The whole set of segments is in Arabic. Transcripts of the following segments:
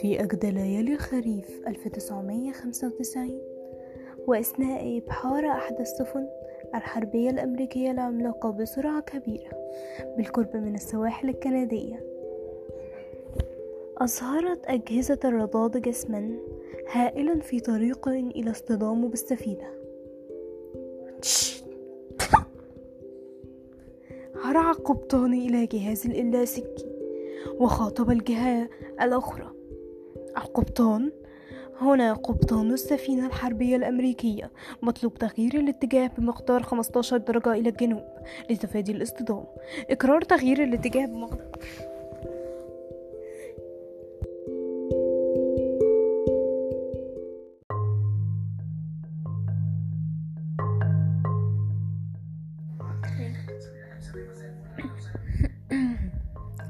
في أجدى ليالي الخريف 1995 وأثناء إبحار أحد السفن الحربية الأمريكية العملاقة بسرعة كبيرة بالقرب من السواحل الكندية. أظهرت أجهزة الرصاد جسما هائلا في طريق إلى اصطدامه بالسفينة. هرع القبطان إلى جهاز اللاسلكي وخاطب الجهة الأخرى. القبطان هنا قبطان السفينة الحربية الأمريكية مطلوب تغيير الاتجاه بمقدار 15 درجة إلى الجنوب لتفادي الاصطدام. إقرار تغيير الاتجاه بمقدار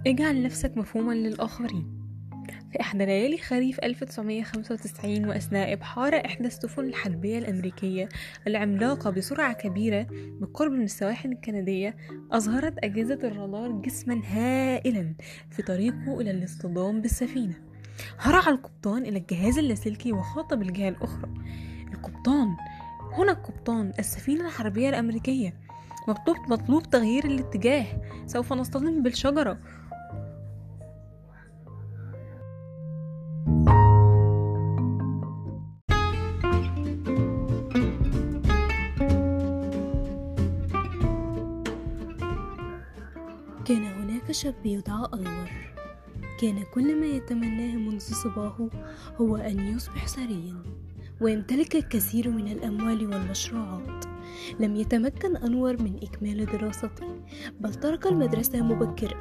اجعل نفسك مفهوما للآخرين. في إحدى ليالي خريف 1995 وأثناء إبحار إحدى السفن الحربية الأمريكية العملاقة بسرعة كبيرة بالقرب من السواحل الكندية أظهرت أجهزة الرادار جسما هائلا في طريقه إلى الاصطدام بالسفينة. هرع القبطان إلى الجهاز اللاسلكي وخاطب الجهة الأخرى. القبطان هنا القبطان السفينة الحربية الأمريكية مطلوب مطلوب تغيير الاتجاه. سوف نصطدم بالشجرة. كان هناك شاب يدعى أنور كان كل ما يتمناه منذ صباه هو أن يصبح ثريا ويمتلك الكثير من الأموال والمشروعات. لم يتمكن أنور من إكمال دراسته بل ترك المدرسة مبكرا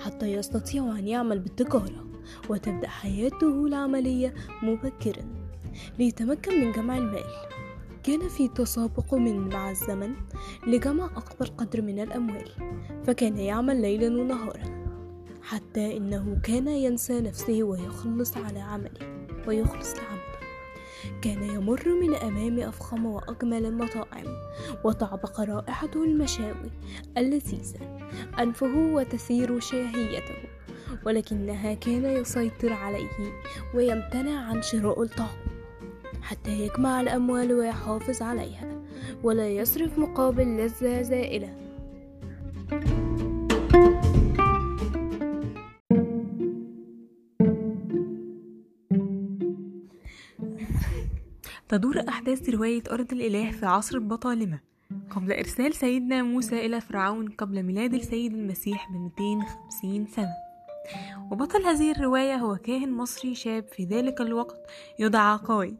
حتى يستطيع أن يعمل بالتجارة وتبدأ حياته العملية مبكرا. ليتمكن من جمع المال. كان في تسابق من مع الزمن لجمع أكبر قدر من الأموال فكان يعمل ليلا ونهارا حتى إنه كان ينسى نفسه ويخلص على عمله ويخلص لعمله كان يمر من أمام أفخم وأجمل المطاعم وتعبق رائحته المشاوي اللذيذة أنفه وتثير شهيته ولكنها كان يسيطر عليه ويمتنع عن شراء الطعام. حتى يجمع الأموال ويحافظ عليها ولا يصرف مقابل لذة زائلة. تدور أحداث رواية أرض الإله في عصر البطالمة. قبل إرسال سيدنا موسى إلى فرعون قبل ميلاد السيد المسيح ب 250 سنة. وبطل هذه الرواية هو كاهن مصري شاب في ذلك الوقت يدعى قاي